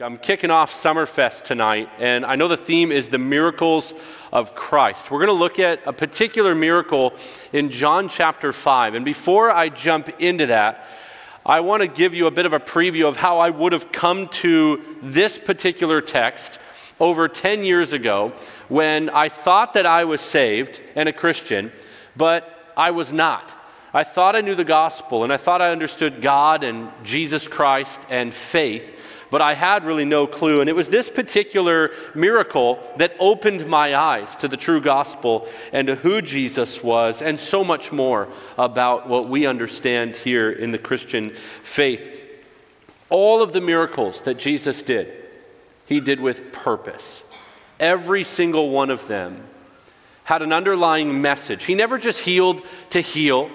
I'm kicking off Summerfest tonight, and I know the theme is the miracles of Christ. We're going to look at a particular miracle in John chapter 5. And before I jump into that, I want to give you a bit of a preview of how I would have come to this particular text over 10 years ago when I thought that I was saved and a Christian, but I was not. I thought I knew the gospel and I thought I understood God and Jesus Christ and faith but I had really no clue. And it was this particular miracle that opened my eyes to the true gospel and to who Jesus was, and so much more about what we understand here in the Christian faith. All of the miracles that Jesus did, he did with purpose. Every single one of them had an underlying message. He never just healed to heal.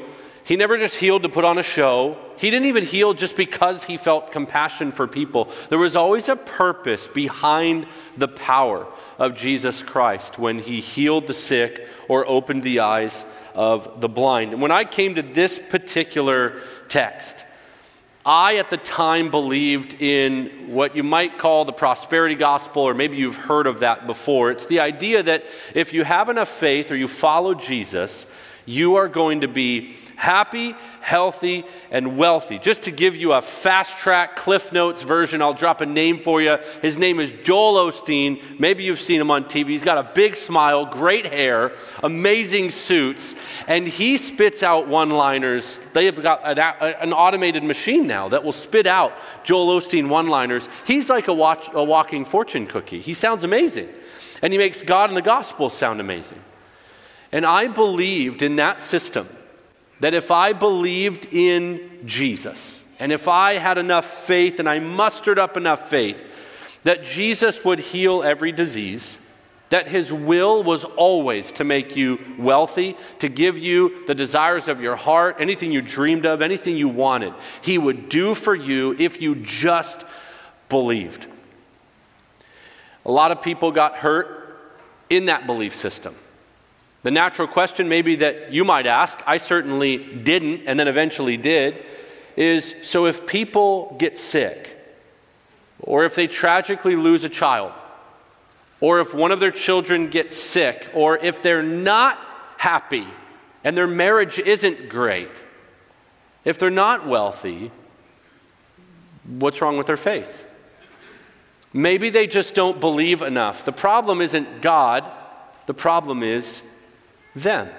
He never just healed to put on a show. He didn't even heal just because he felt compassion for people. There was always a purpose behind the power of Jesus Christ when he healed the sick or opened the eyes of the blind. And when I came to this particular text, I at the time believed in what you might call the prosperity gospel, or maybe you've heard of that before. It's the idea that if you have enough faith or you follow Jesus, you are going to be happy, healthy, and wealthy. Just to give you a fast track Cliff Notes version, I'll drop a name for you. His name is Joel Osteen. Maybe you've seen him on TV. He's got a big smile, great hair, amazing suits, and he spits out one liners. They have got an, an, automated machine now that will spit out Joel Osteen one liners. He's like a, watch, a walking fortune cookie. He sounds amazing. And he makes God and the gospel sound amazing. And I believed in that system that if I believed in Jesus, and if I had enough faith and I mustered up enough faith, that Jesus would heal every disease, that his will was always to make you wealthy, to give you the desires of your heart, anything you dreamed of, anything you wanted. He would do for you if you just believed. A lot of people got hurt in that belief system. The natural question, maybe that you might ask, I certainly didn't and then eventually did, is so if people get sick, or if they tragically lose a child, or if one of their children gets sick, or if they're not happy and their marriage isn't great, if they're not wealthy, what's wrong with their faith? Maybe they just don't believe enough. The problem isn't God, the problem is them.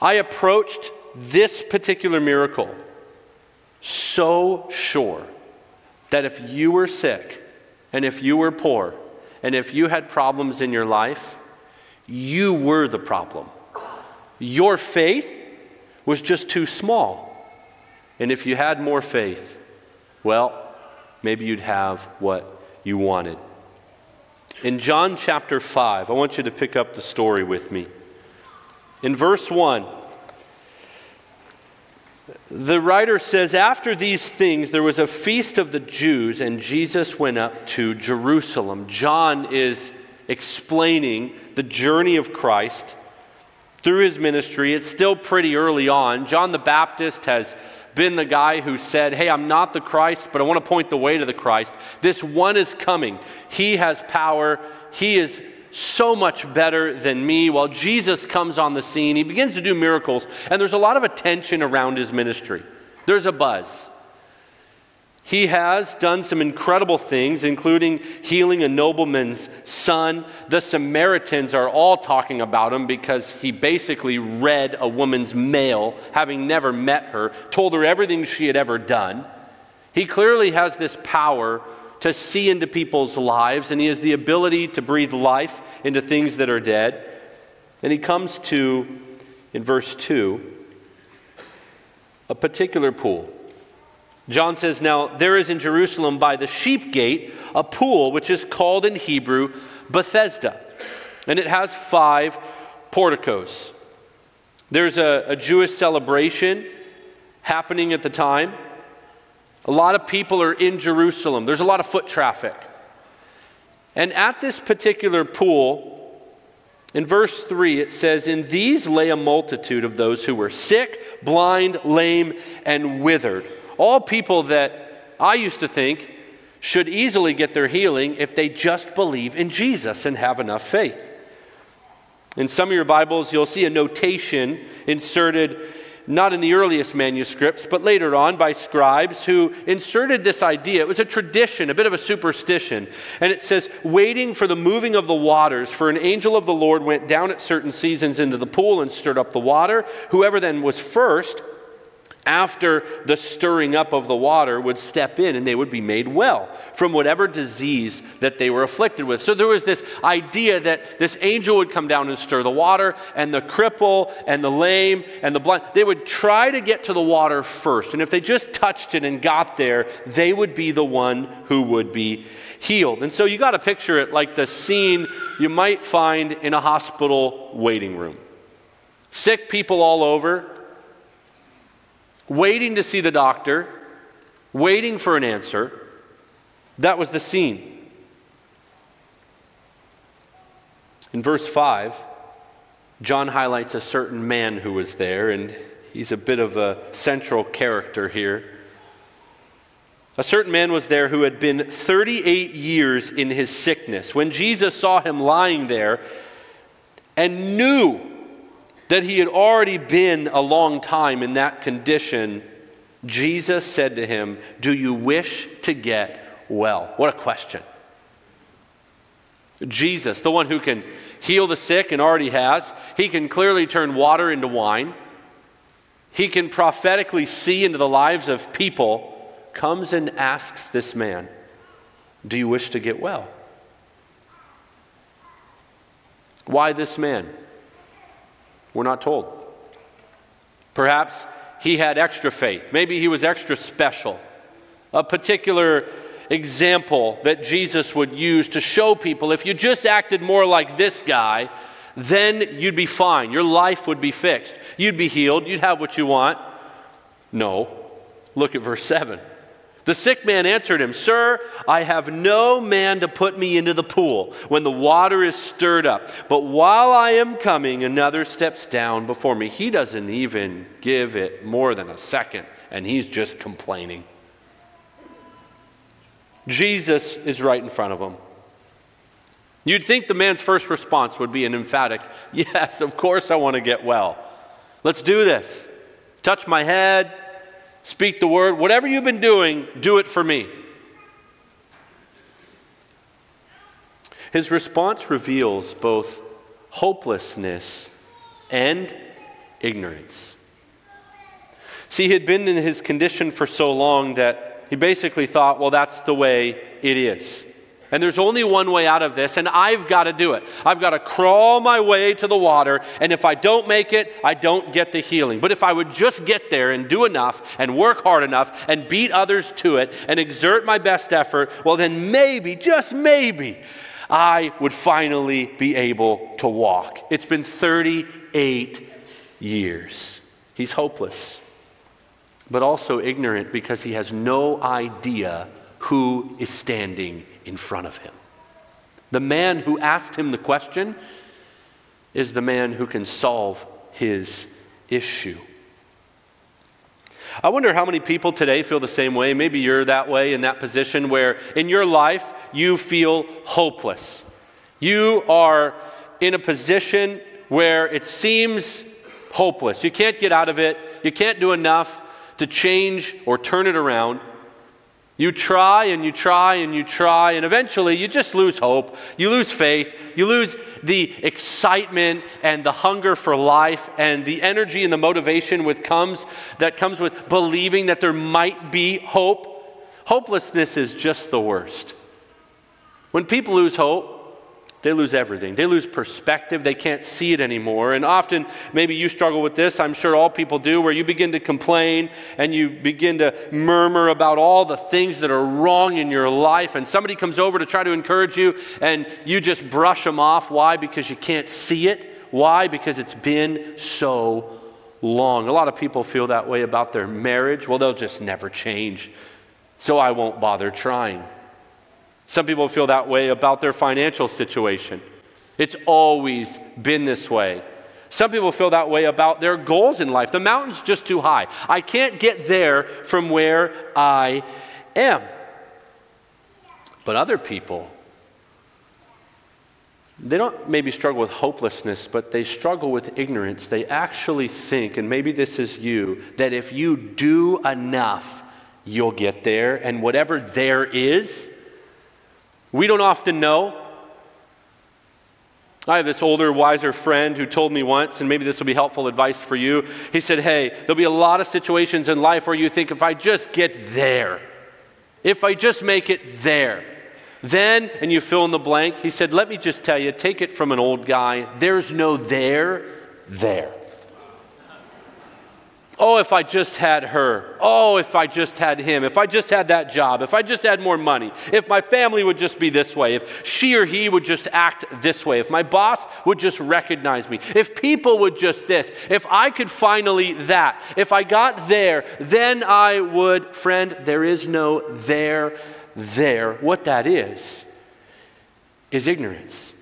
I approached this particular miracle so sure that if you were sick and if you were poor and if you had problems in your life, you were the problem. Your faith was just too small. And if you had more faith, well, maybe you'd have what you wanted. In John chapter 5, I want you to pick up the story with me. In verse 1, the writer says, After these things, there was a feast of the Jews, and Jesus went up to Jerusalem. John is explaining the journey of Christ through his ministry. It's still pretty early on. John the Baptist has been the guy who said, Hey, I'm not the Christ, but I want to point the way to the Christ. This one is coming. He has power, he is so much better than me. While Jesus comes on the scene, he begins to do miracles, and there's a lot of attention around his ministry. There's a buzz. He has done some incredible things, including healing a nobleman's son. The Samaritans are all talking about him because he basically read a woman's mail, having never met her, told her everything she had ever done. He clearly has this power to see into people's lives, and he has the ability to breathe life into things that are dead. And he comes to, in verse 2, a particular pool. John says, Now there is in Jerusalem by the sheep gate a pool which is called in Hebrew Bethesda, and it has five porticos. There's a, a Jewish celebration happening at the time. A lot of people are in Jerusalem, there's a lot of foot traffic. And at this particular pool, in verse 3, it says, In these lay a multitude of those who were sick, blind, lame, and withered. All people that I used to think should easily get their healing if they just believe in Jesus and have enough faith. In some of your Bibles, you'll see a notation inserted not in the earliest manuscripts, but later on by scribes who inserted this idea. It was a tradition, a bit of a superstition. And it says, waiting for the moving of the waters, for an angel of the Lord went down at certain seasons into the pool and stirred up the water. Whoever then was first, after the stirring up of the water, would step in and they would be made well from whatever disease that they were afflicted with. So there was this idea that this angel would come down and stir the water, and the cripple and the lame and the blind, they would try to get to the water first. And if they just touched it and got there, they would be the one who would be healed. And so you got to picture it like the scene you might find in a hospital waiting room. Sick people all over, waiting to see the doctor, waiting for an answer. That was the scene. In verse 5, John highlights a certain man who was there, and he's a bit of a central character here. A certain man was there who had been 38 years in his sickness. When Jesus saw him lying there and knew that he had already been a long time in that condition, Jesus said to him, Do you wish to get well? What a question. Jesus, the one who can heal the sick and already has, he can clearly turn water into wine. He can prophetically see into the lives of people, comes and asks this man, Do you wish to get well? Why this man? We're not told. Perhaps he had extra faith. Maybe he was extra special. A particular example that Jesus would use to show people if you just acted more like this guy, then you'd be fine. Your life would be fixed. You'd be healed. You'd have what you want. No. Look at verse 7. The sick man answered him, Sir, I have no man to put me into the pool when the water is stirred up. But while I am coming, another steps down before me. He doesn't even give it more than a second, and he's just complaining. Jesus is right in front of him. You'd think the man's first response would be an emphatic, Yes, of course I want to get well. Let's do this. Touch my head, speak the word, whatever you've been doing, do it for me. His response reveals both hopelessness and ignorance. See, he had been in his condition for so long that he basically thought, well, that's the way it is. And there's only one way out of this, and I've got to do it. I've got to crawl my way to the water, and if I don't make it, I don't get the healing. But if I would just get there and do enough, and work hard enough, and beat others to it, and exert my best effort, well, then maybe, just maybe, I would finally be able to walk. It's been 38 years. He's hopeless, but also ignorant because he has no idea who is standing in front of him. The man who asked him the question is the man who can solve his issue. I wonder how many people today feel the same way. Maybe you're that way in that position where in your life you feel hopeless. You are in a position where it seems hopeless. You can't get out of it, you can't do enough to change or turn it around. You try and you try and you try, and eventually you just lose hope. You lose faith. You lose the excitement and the hunger for life and the energy and the motivation with comes, that comes with believing that there might be hope. Hopelessness is just the worst. When people lose hope, they lose everything. They lose perspective. They can't see it anymore. And often, maybe you struggle with this. I'm sure all people do, where you begin to complain and you begin to murmur about all the things that are wrong in your life. And somebody comes over to try to encourage you, and you just brush them off. Why? Because you can't see it. Why? Because it's been so long. A lot of people feel that way about their marriage. Well, they'll just never change. So I won't bother trying. Some people feel that way about their financial situation. It's always been this way. Some people feel that way about their goals in life. The mountain's just too high. I can't get there from where I am. But other people, they don't maybe struggle with hopelessness, but they struggle with ignorance. They actually think, and maybe this is you, that if you do enough, you'll get there. And whatever there is, we don't often know. I have this older, wiser friend who told me once, and maybe this will be helpful advice for you. He said, Hey, there'll be a lot of situations in life where you think, if I just get there, if I just make it there, then, and you fill in the blank, he said, Let me just tell you, take it from an old guy, there's no there, there. Oh, if I just had her. Oh, if I just had him. If I just had that job. If I just had more money. If my family would just be this way. If she or he would just act this way. If my boss would just recognize me. If people would just this. If I could finally that. If I got there, then I would. Friend, there is no there, there. What that is, is ignorance.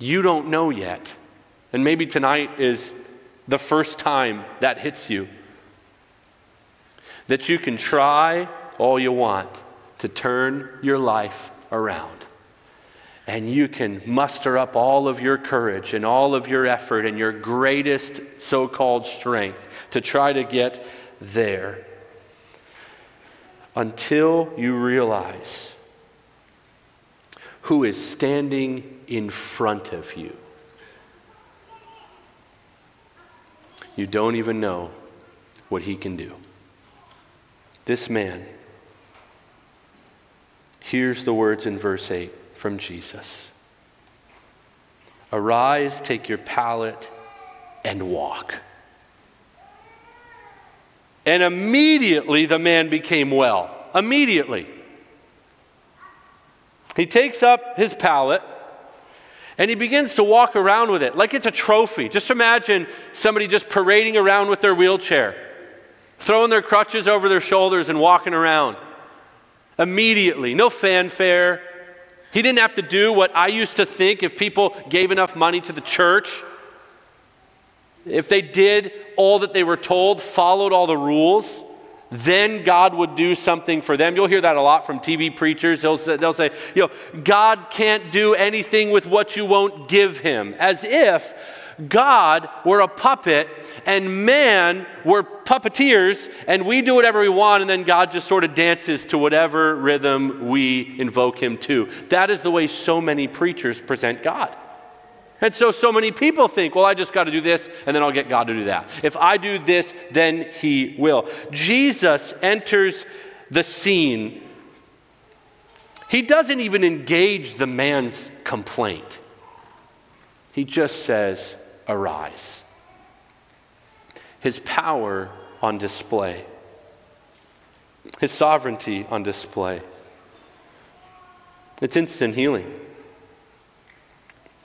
You don't know yet. And maybe tonight is the first time that hits you. That you can try all you want to turn your life around. And you can muster up all of your courage and all of your effort and your greatest so called strength to try to get there until you realize who is standing in front of you. You don't even know what he can do. This man hears the words in verse 8 from Jesus Arise, take your pallet, and walk. And immediately the man became well. Immediately. He takes up his pallet and he begins to walk around with it like it's a trophy. Just imagine somebody just parading around with their wheelchair, throwing their crutches over their shoulders and walking around. Immediately, no fanfare. He didn't have to do what I used to think if people gave enough money to the church. If they did all that they were told, followed all the rules, then God would do something for them. You'll hear that a lot from TV preachers. They'll say, they'll say, you know, God can't do anything with what you won't give him, as if God were a puppet and man were puppeteers and we do whatever we want and then God just sort of dances to whatever rhythm we invoke him to. That is the way so many preachers present God. And so, so many people think, well, I just got to do this and then I'll get God to do that. If I do this, then He will. Jesus enters the scene. He doesn't even engage the man's complaint, he just says, Arise. His power on display, his sovereignty on display. It's instant healing.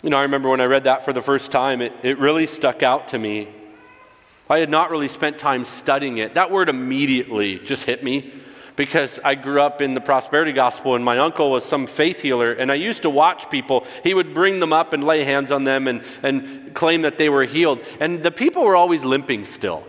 You know, I remember when I read that for the first time, it, it really stuck out to me. I had not really spent time studying it. That word immediately just hit me because I grew up in the prosperity gospel and my uncle was some faith healer. And I used to watch people. He would bring them up and lay hands on them and, and claim that they were healed. And the people were always limping still.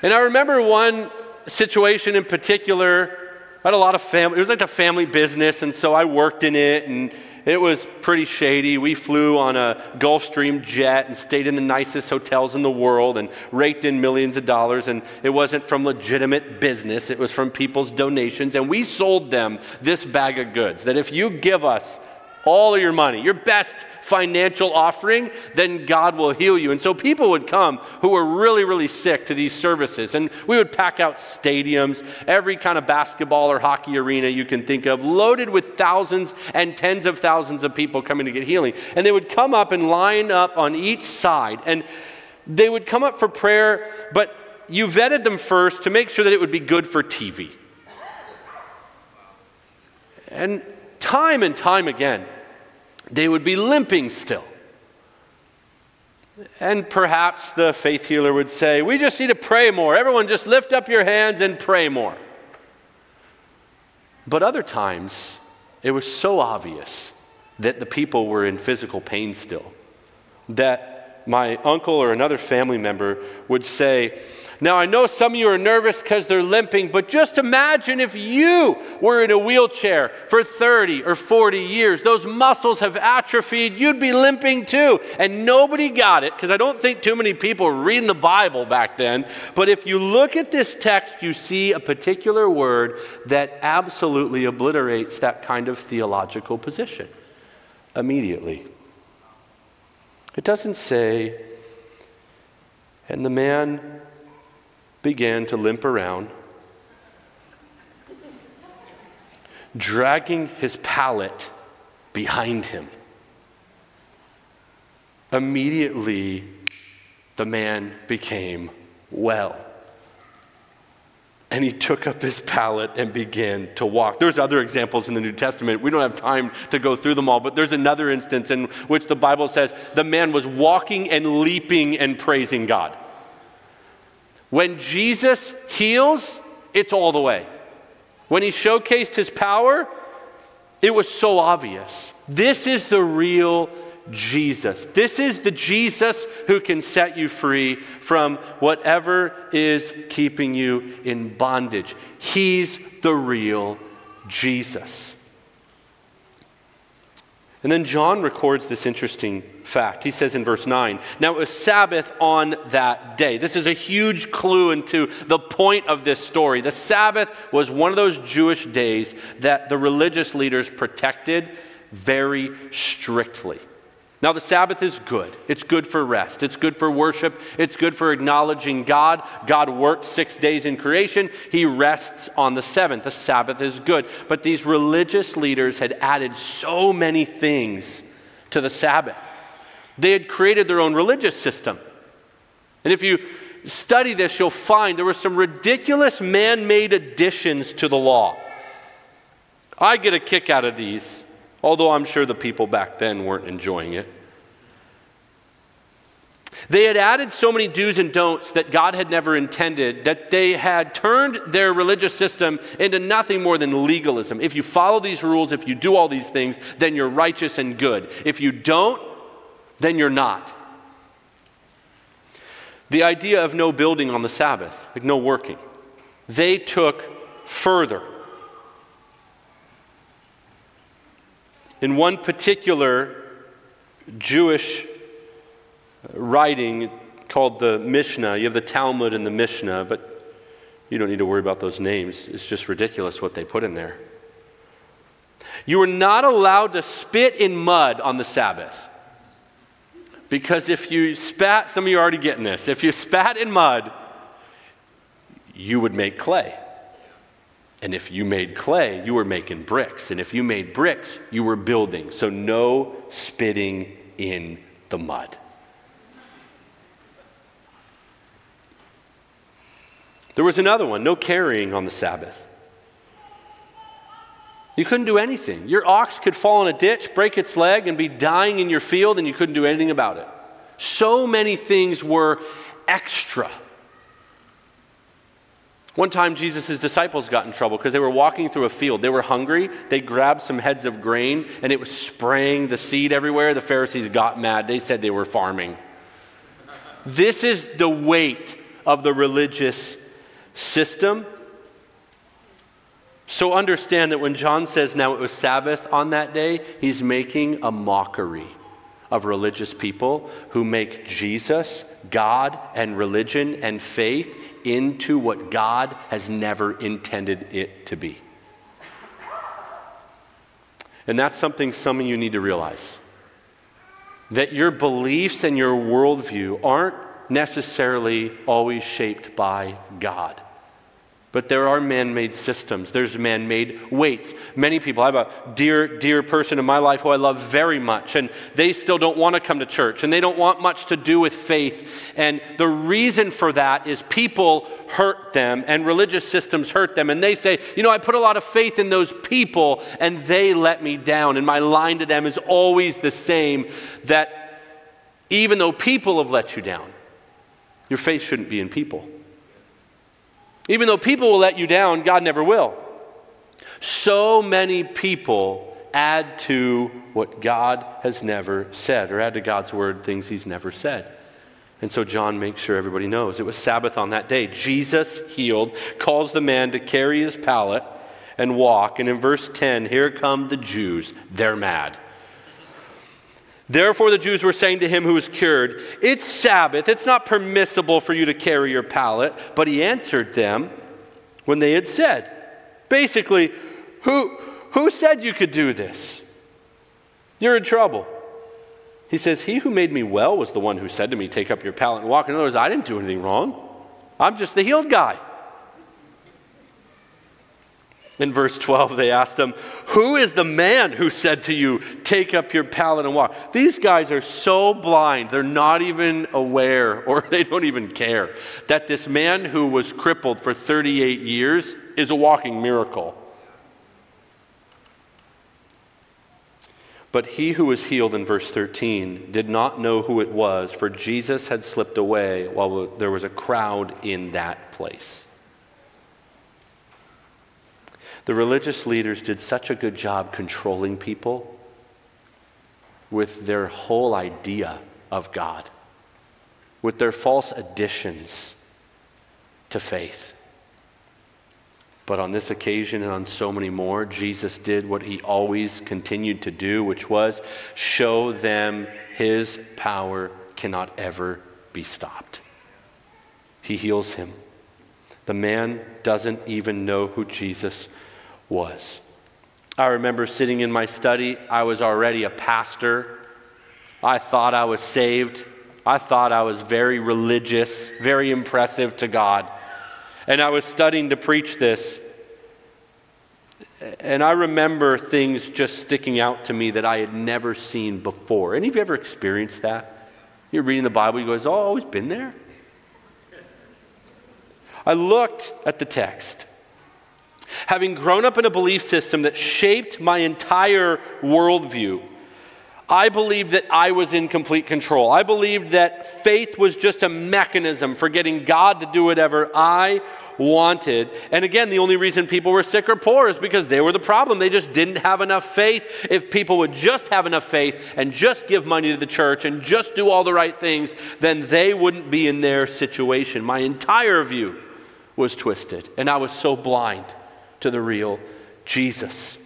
and I remember one situation in particular I had a lot of family. It was like a family business, and so I worked in it, and it was pretty shady. We flew on a Gulfstream jet and stayed in the nicest hotels in the world and raked in millions of dollars. And it wasn't from legitimate business, it was from people's donations. And we sold them this bag of goods that if you give us all of your money, your best financial offering, then God will heal you. And so people would come who were really, really sick to these services. And we would pack out stadiums, every kind of basketball or hockey arena you can think of, loaded with thousands and tens of thousands of people coming to get healing. And they would come up and line up on each side. And they would come up for prayer, but you vetted them first to make sure that it would be good for TV. And time and time again, they would be limping still. And perhaps the faith healer would say, We just need to pray more. Everyone, just lift up your hands and pray more. But other times, it was so obvious that the people were in physical pain still that my uncle or another family member would say, now, I know some of you are nervous because they're limping, but just imagine if you were in a wheelchair for 30 or 40 years. Those muscles have atrophied. You'd be limping too. And nobody got it because I don't think too many people were reading the Bible back then. But if you look at this text, you see a particular word that absolutely obliterates that kind of theological position immediately. It doesn't say, and the man began to limp around, dragging his pallet behind him. Immediately, the man became well. And he took up his pallet and began to walk. There's other examples in the New Testament. We don't have time to go through them all, but there's another instance in which the Bible says the man was walking and leaping and praising God. When Jesus heals, it's all the way. When he showcased his power, it was so obvious. This is the real Jesus. This is the Jesus who can set you free from whatever is keeping you in bondage. He's the real Jesus. And then John records this interesting fact. He says in verse 9, Now it was Sabbath on that day. This is a huge clue into the point of this story. The Sabbath was one of those Jewish days that the religious leaders protected very strictly. Now, the Sabbath is good. It's good for rest. It's good for worship. It's good for acknowledging God. God worked six days in creation. He rests on the seventh. The Sabbath is good. But these religious leaders had added so many things to the Sabbath. They had created their own religious system. And if you study this, you'll find there were some ridiculous man made additions to the law. I get a kick out of these although I'm sure the people back then weren't enjoying it. They had added so many do's and don'ts that God had never intended that they had turned their religious system into nothing more than legalism. If you follow these rules, if you do all these things, then you're righteous and good. If you don't, then you're not. The idea of no building on the Sabbath, like no working, they took further. In one particular Jewish writing called the Mishnah, you have the Talmud and the Mishnah, but you don't need to worry about those names. It's just ridiculous what they put in there. You are not allowed to spit in mud on the Sabbath. Because if you spat, some of you are already getting this, if you spat in mud, you would make clay. And if you made clay, you were making bricks. And if you made bricks, you were building. So no spitting in the mud. There was another one no carrying on the Sabbath. You couldn't do anything. Your ox could fall in a ditch, break its leg, and be dying in your field, and you couldn't do anything about it. So many things were extra. One time, Jesus' disciples got in trouble because they were walking through a field. They were hungry. They grabbed some heads of grain and it was spraying the seed everywhere. The Pharisees got mad. They said they were farming. This is the weight of the religious system. So understand that when John says now it was Sabbath on that day, he's making a mockery of religious people who make Jesus, God, and religion and faith into what God has never intended it to be. And that's something some of you need to realize. That your beliefs and your worldview aren't necessarily always shaped by God. But there are man made systems, there's man made weights. Many people, I have a dear, dear person in my life who I love very much, and they still don't want to come to church, and they don't want much to do with faith. And the reason for that is people hurt them, and religious systems hurt them. And they say, You know, I put a lot of faith in those people, and they let me down. And my line to them is always the same that even though people have let you down, your faith shouldn't be in people. Even though people will let you down, God never will. So many people add to what God has never said, or add to God's word things He's never said. And so John makes sure everybody knows. It was Sabbath on that day. Jesus healed, calls the man to carry his pallet and walk. And in verse 10, here come the Jews. They're mad. Therefore, the Jews were saying to him who was cured, It's Sabbath. It's not permissible for you to carry your pallet. But he answered them when they had said, basically, who, who said you could do this? You're in trouble. He says, He who made me well was the one who said to me, Take up your pallet and walk. In other words, I didn't do anything wrong. I'm just the healed guy. In verse 12, they asked him, Who is the man who said to you, Take up your pallet and walk? These guys are so blind, they're not even aware, or they don't even care, that this man who was crippled for 38 years is a walking miracle. But he who was healed in verse 13 did not know who it was, for Jesus had slipped away while there was a crowd in that place. The religious leaders did such a good job controlling people with their whole idea of God, with their false additions to faith. But on this occasion and on so many more, Jesus did what he always continued to do, which was show them his power cannot ever be stopped. He heals him. The man doesn't even know who Jesus was. I remember sitting in my study, I was already a pastor. I thought I was saved. I thought I was very religious, very impressive to God. And I was studying to preach this. And I remember things just sticking out to me that I had never seen before. Any of you ever experienced that? You're reading the Bible, you go, Oh, I've always been there? I looked at the text. Having grown up in a belief system that shaped my entire worldview, I believed that I was in complete control. I believed that faith was just a mechanism for getting God to do whatever I wanted. And again, the only reason people were sick or poor is because they were the problem. They just didn't have enough faith. If people would just have enough faith and just give money to the church and just do all the right things, then they wouldn't be in their situation. My entire view was twisted, and I was so blind to the real Jesus.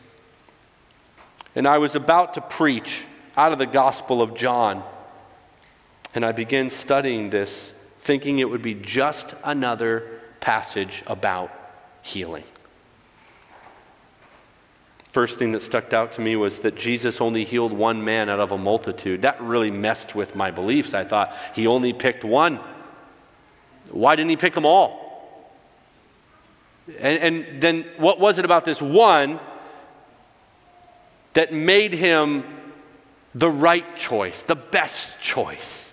And I was about to preach out of the Gospel of John. And I began studying this, thinking it would be just another passage about healing. First thing that stuck out to me was that Jesus only healed one man out of a multitude. That really messed with my beliefs. I thought he only picked one. Why didn't he pick them all? And, and then what was it about this one that made him the right choice, the best choice?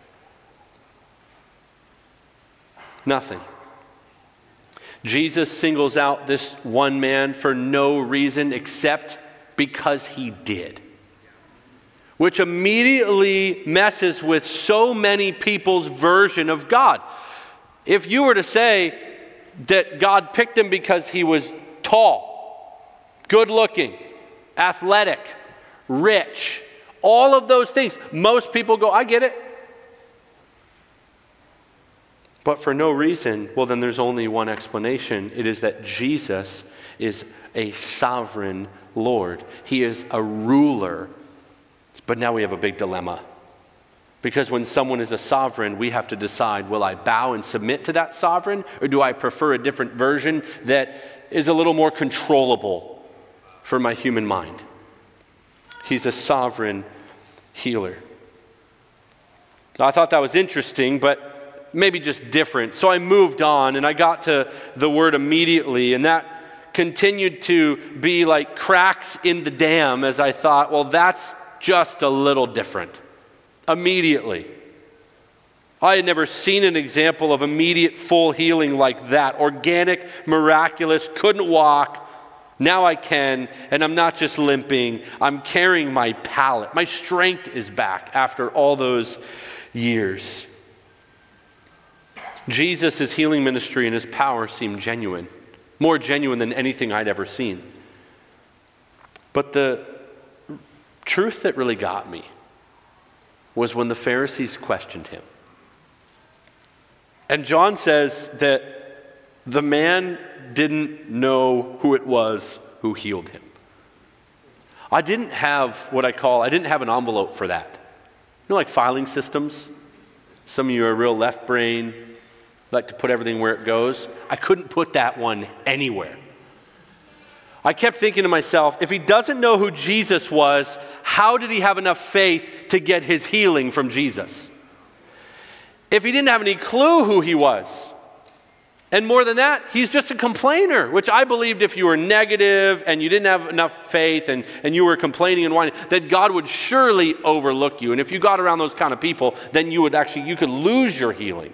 Nothing. Jesus singles out this one man for no reason except because he did. Which immediately messes with so many people's version of God. If you were to say, that God picked him because he was tall, good looking, athletic, rich, all of those things. Most people go, I get it. But for no reason, well, then there's only one explanation. It is that Jesus is a sovereign Lord, He is a ruler. But now we have a big dilemma. Because when someone is a sovereign, we have to decide will I bow and submit to that sovereign, or do I prefer a different version that is a little more controllable for my human mind? He's a sovereign healer. I thought that was interesting, but maybe just different. So I moved on and I got to the word immediately, and that continued to be like cracks in the dam as I thought, well, that's just a little different immediately. I had never seen an example of immediate full healing like that. Organic, miraculous, couldn't walk. Now I can, and I'm not just limping, I'm carrying my pallet. My strength is back after all those years. Jesus' healing ministry and his power seemed genuine, more genuine than anything I'd ever seen. But the truth that really got me was when the Pharisees questioned him. And John says that the man didn't know who it was who healed him. I didn't have what I call, I didn't have an envelope for that. You know, like filing systems? Some of you are real left brain, like to put everything where it goes. I couldn't put that one anywhere. I kept thinking to myself, if he doesn't know who Jesus was, how did he have enough faith to get his healing from Jesus? If he didn't have any clue who he was, and more than that, he's just a complainer, which I believed if you were negative and you didn't have enough faith and, and you were complaining and whining, that God would surely overlook you. And if you got around those kind of people, then you would actually, you could lose your healing.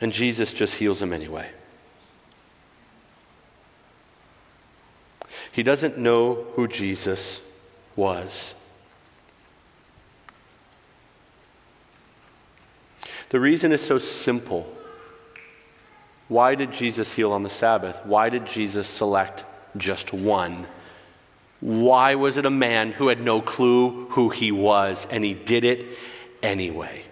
And Jesus just heals him anyway. He doesn't know who Jesus was. The reason is so simple. Why did Jesus heal on the Sabbath? Why did Jesus select just one? Why was it a man who had no clue who he was and he did it anyway?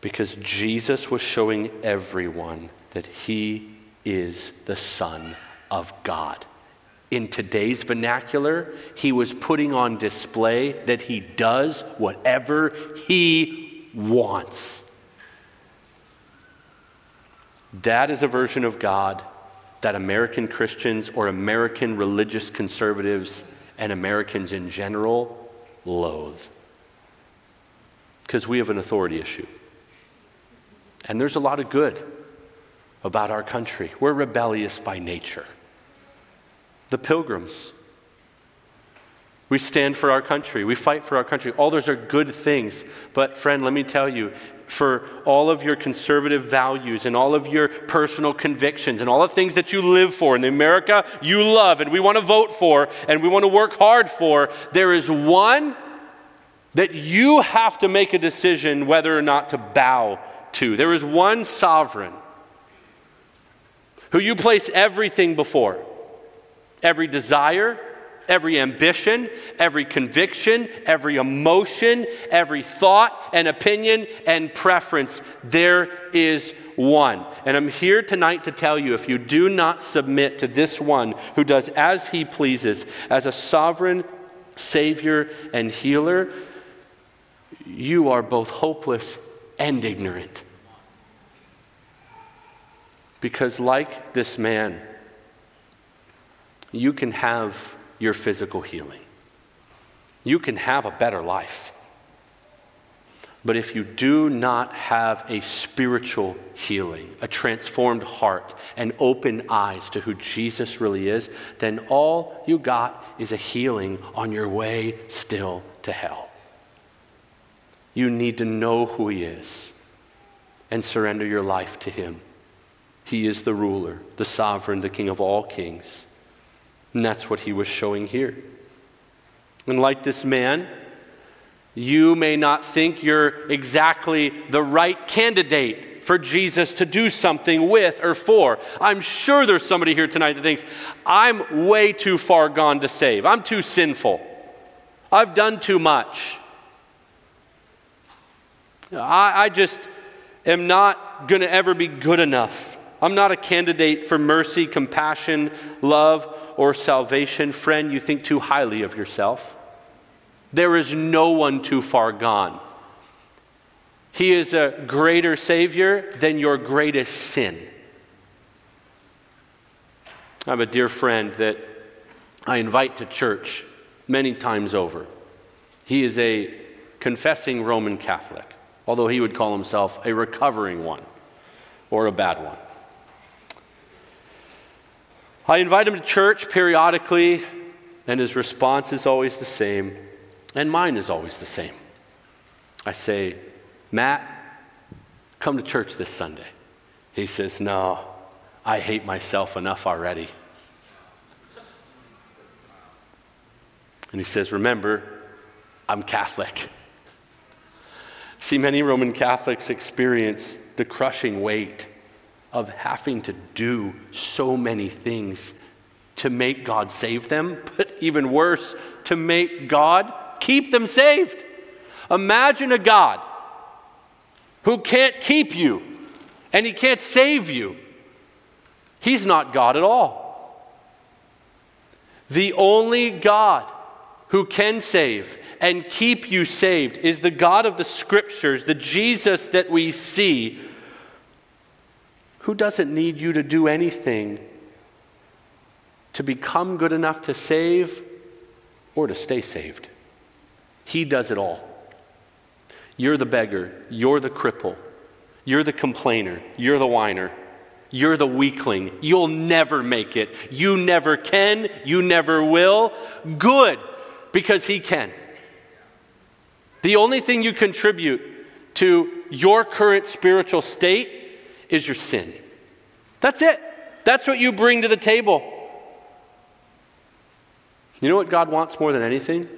Because Jesus was showing everyone that he is the Son of God. In today's vernacular, he was putting on display that he does whatever he wants. That is a version of God that American Christians or American religious conservatives and Americans in general loathe. Because we have an authority issue. And there's a lot of good about our country. We're rebellious by nature. The pilgrims we stand for our country. We fight for our country. All those are good things. But, friend, let me tell you, for all of your conservative values and all of your personal convictions and all the things that you live for in the America you love and we want to vote for and we want to work hard for, there is one that you have to make a decision whether or not to bow to. There is one sovereign who you place everything before every desire every ambition, every conviction, every emotion, every thought and opinion and preference. There is one. And I'm here tonight to tell you if you do not submit to this one who does as he pleases, as a sovereign Savior and healer, you are both hopeless and ignorant. Because, like this man, you can have your physical healing. You can have a better life. But if you do not have a spiritual healing, a transformed heart, and open eyes to who Jesus really is, then all you got is a healing on your way still to hell. You need to know who He is and surrender your life to Him. He is the ruler, the sovereign, the King of all kings. And that's what he was showing here. And like this man, you may not think you're exactly the right candidate for Jesus to do something with or for. I'm sure there's somebody here tonight that thinks, I'm way too far gone to save. I'm too sinful. I've done too much. I, I just am not going to ever be good enough. I'm not a candidate for mercy, compassion, love, or salvation. Friend, you think too highly of yourself. There is no one too far gone. He is a greater Savior than your greatest sin. I have a dear friend that I invite to church many times over. He is a confessing Roman Catholic, although he would call himself a recovering one or a bad one. I invite him to church periodically, and his response is always the same, and mine is always the same. I say, Matt, come to church this Sunday. He says, No, I hate myself enough already. And he says, Remember, I'm Catholic. See, many Roman Catholics experience the crushing weight of having to do so many things to make God save them, but even worse, to make God keep them saved. Imagine a God who can't keep you and he can't save you. He's not God at all. The only God who can save and keep you saved is the God of the scriptures, the Jesus that we see, who doesn't need you to do anything to become good enough to save or to stay saved. He does it all. You're the beggar, you're the cripple, you're the complainer, you're the whiner. You're the weakling. You'll never make it. You never can. You never will. Good, because He can. The only thing you contribute to your current spiritual state is your sin. That's it. That's what you bring to the table. You know what God wants more than anything?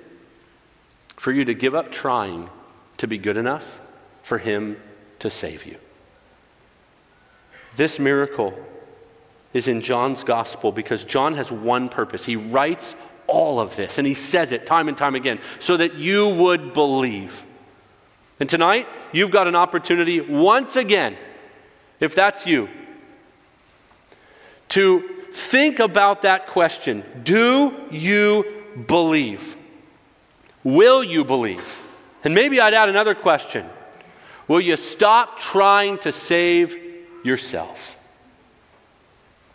For you to give up trying to be good enough for Him to save you. This miracle is in John's gospel because John has one purpose. He writes all of this and he says it time and time again so that you would believe. And tonight, you've got an opportunity once again, if that's you, to think about that question Do you believe? Will you believe? And maybe I'd add another question Will you stop trying to save yourself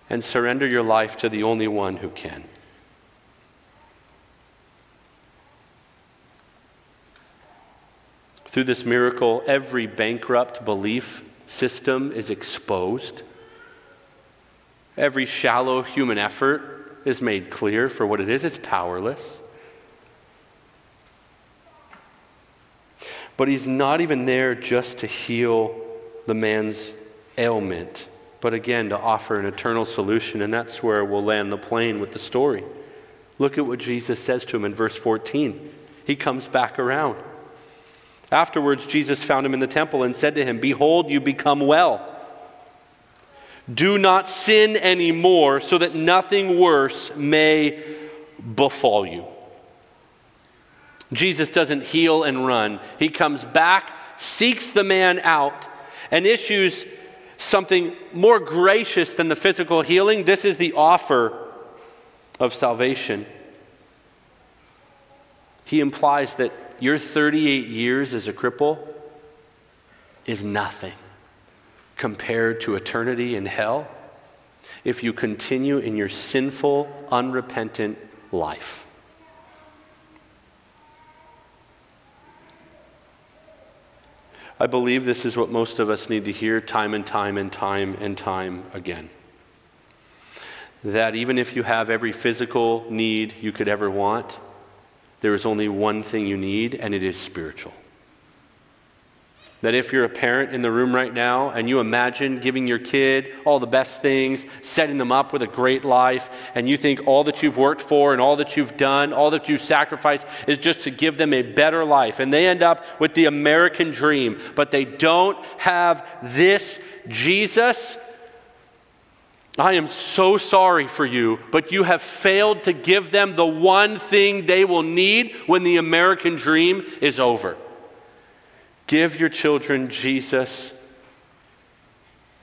and surrender your life to the only one who can. Through this miracle, every bankrupt belief system is exposed. Every shallow human effort is made clear for what it is it's powerless. But he's not even there just to heal the man's ailment, but again, to offer an eternal solution. And that's where we'll land the plane with the story. Look at what Jesus says to him in verse 14. He comes back around. Afterwards, Jesus found him in the temple and said to him, Behold, you become well. Do not sin anymore, so that nothing worse may befall you. Jesus doesn't heal and run. He comes back, seeks the man out, and issues something more gracious than the physical healing. This is the offer of salvation. He implies that your 38 years as a cripple is nothing compared to eternity in hell if you continue in your sinful, unrepentant life. I believe this is what most of us need to hear time and time and time and time again. That even if you have every physical need you could ever want, there is only one thing you need, and it is spiritual. That if you're a parent in the room right now and you imagine giving your kid all the best things, setting them up with a great life, and you think all that you've worked for and all that you've done, all that you've sacrificed is just to give them a better life, and they end up with the American dream, but they don't have this Jesus, I am so sorry for you, but you have failed to give them the one thing they will need when the American dream is over. Give your children Jesus.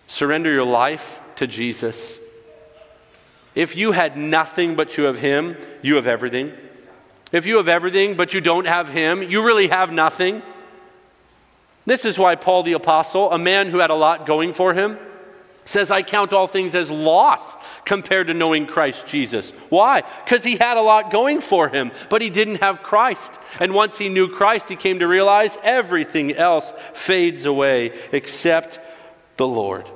Surrender your life to Jesus. If you had nothing but you have Him, you have everything. If you have everything but you don't have Him, you really have nothing. This is why Paul the Apostle, a man who had a lot going for him, says, I count all things as loss compared to knowing Christ Jesus. Why? Because he had a lot going for him, but he didn't have Christ. And once he knew Christ, he came to realize everything else fades away except the Lord.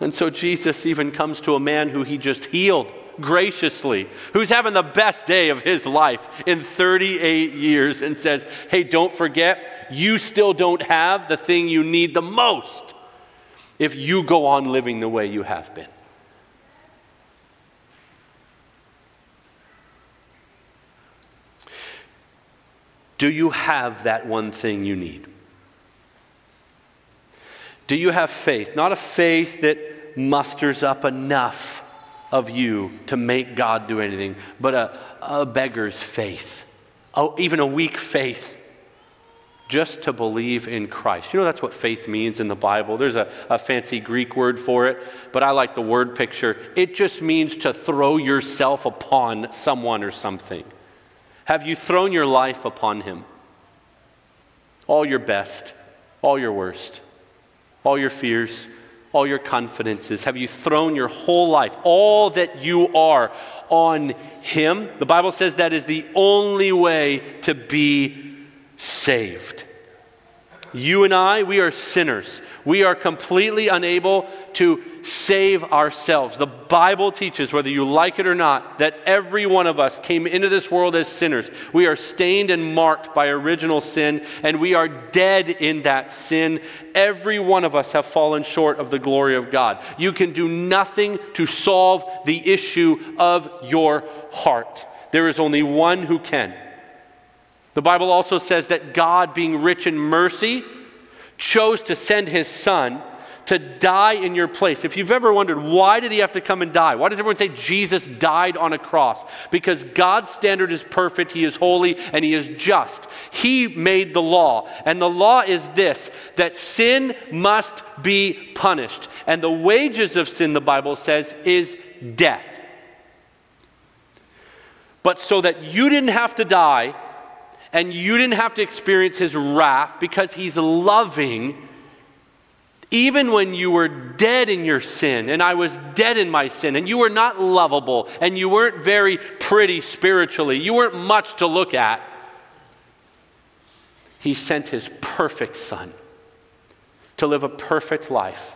And so Jesus even comes to a man who he just healed graciously, who's having the best day of his life in 38 years, and says, Hey, don't forget, you still don't have the thing you need the most if you go on living the way you have been. Do you have that one thing you need? Do you have faith? Not a faith that musters up enough of you to make God do anything, but a, a beggar's faith, oh, even a weak faith just to believe in Christ. You know, that's what faith means in the Bible. There's a, a, fancy Greek word for it, but I like the word picture. It just means to throw yourself upon someone or something. Have you thrown your life upon Him? All your best, all your worst, all your fears, all your confidences? Have you thrown your whole life, all that you are, on Him? The Bible says that is the only way to be saved. You and I, we are sinners. We are completely unable to save ourselves. The Bible teaches, whether you like it or not, that every one of us came into this world as sinners. We are stained and marked by original sin, and we are dead in that sin. Every one of us have fallen short of the glory of God. You can do nothing to solve the issue of your heart. There is only one who can. The Bible also says that God, being rich in mercy, chose to send his son to die in your place. If you've ever wondered, why did he have to come and die? Why does everyone say Jesus died on a cross? Because God's standard is perfect, he is holy, and he is just. He made the law. And the law is this that sin must be punished. And the wages of sin, the Bible says, is death. But so that you didn't have to die, and you didn't have to experience his wrath because he's loving. Even when you were dead in your sin, and I was dead in my sin, and you were not lovable, and you weren't very pretty spiritually, you weren't much to look at, he sent his perfect son to live a perfect life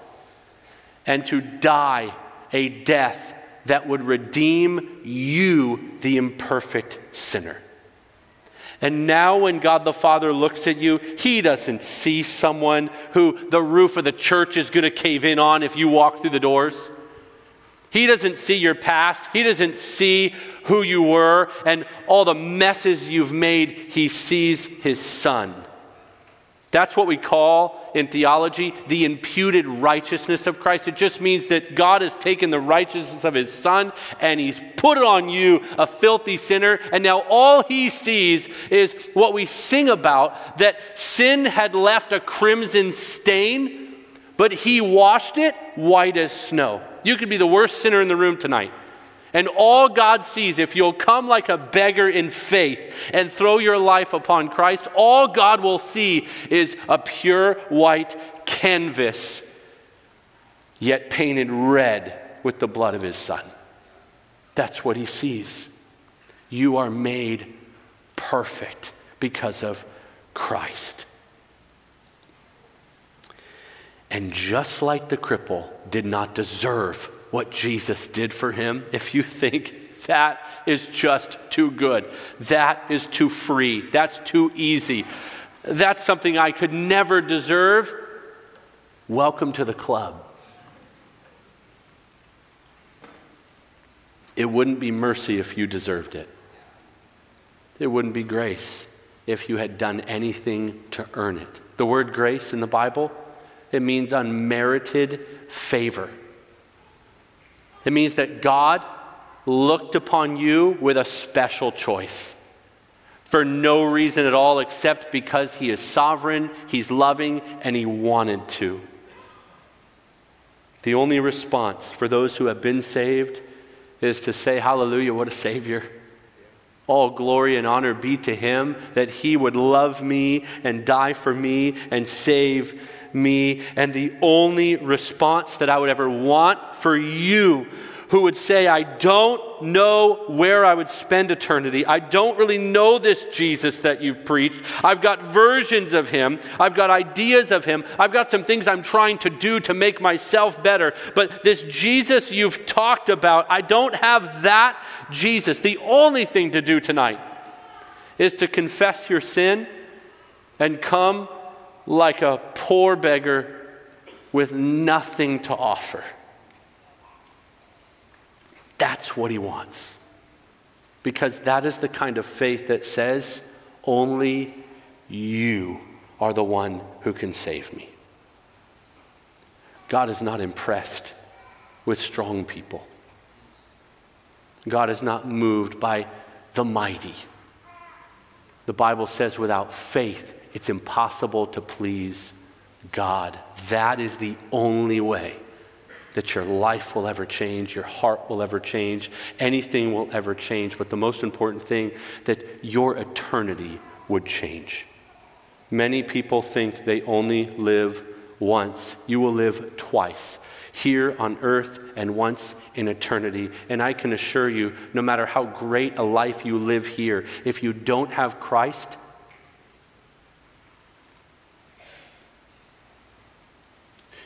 and to die a death that would redeem you, the imperfect sinner. And now, when God the Father looks at you, He doesn't see someone who the roof of the church is going to cave in on if you walk through the doors. He doesn't see your past. He doesn't see who you were and all the messes you've made. He sees His Son. That's what we call in theology the imputed righteousness of Christ. It just means that God has taken the righteousness of his son and he's put it on you, a filthy sinner, and now all he sees is what we sing about that sin had left a crimson stain, but he washed it white as snow. You could be the worst sinner in the room tonight. And all God sees, if you'll come like a beggar in faith and throw your life upon Christ, all God will see is a pure white canvas, yet painted red with the blood of his son. That's what he sees. You are made perfect because of Christ. And just like the cripple did not deserve what Jesus did for him, if you think that is just too good, that is too free, that's too easy, that's something I could never deserve, welcome to the club. It wouldn't be mercy if you deserved it. It wouldn't be grace if you had done anything to earn it. The word grace in the Bible, it means unmerited favor. It means that God looked upon you with a special choice for no reason at all except because He is sovereign, He's loving, and He wanted to. The only response for those who have been saved is to say, Hallelujah, what a Savior. All glory and honor be to Him that He would love me and die for me and save me. And the only response that I would ever want for you who would say, I don't know where I would spend eternity. I don't really know this Jesus that you've preached. I've got versions of him. I've got ideas of him. I've got some things I'm trying to do to make myself better. But this Jesus you've talked about, I don't have that Jesus. The only thing to do tonight is to confess your sin and come like a poor beggar with nothing to offer. That's what he wants. Because that is the kind of faith that says, only you are the one who can save me. God is not impressed with strong people. God is not moved by the mighty. The Bible says, without faith, it's impossible to please God. That is the only way that your life will ever change, your heart will ever change, anything will ever change. But the most important thing, that your eternity would change. Many people think they only live once. You will live twice here on earth and once in eternity. And I can assure you, no matter how great a life you live here, if you don't have Christ,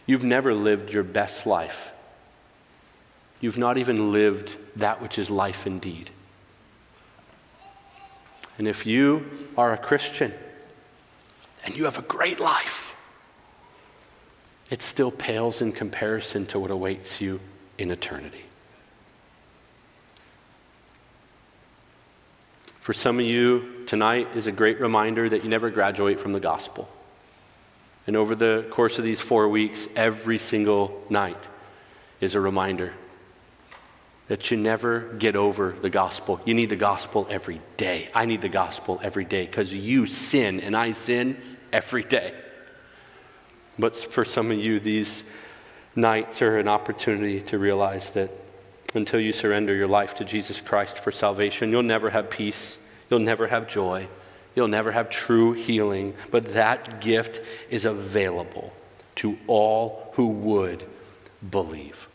You've never lived your best life. You've not even lived that which is life indeed. And if you are a Christian and you have a great life, it still pales in comparison to what awaits you in eternity. For some of you, tonight is a great reminder that you never graduate from the gospel. And over the course of these four weeks, every single night is a reminder that you never get over the gospel. You need the gospel every day. I need the gospel every day because you sin and I sin every day. But for some of you, these nights are an opportunity to realize that until you surrender your life to Jesus Christ for salvation, you'll never have peace, you'll never have joy, You'll never have true healing, but that gift is available to all who would believe.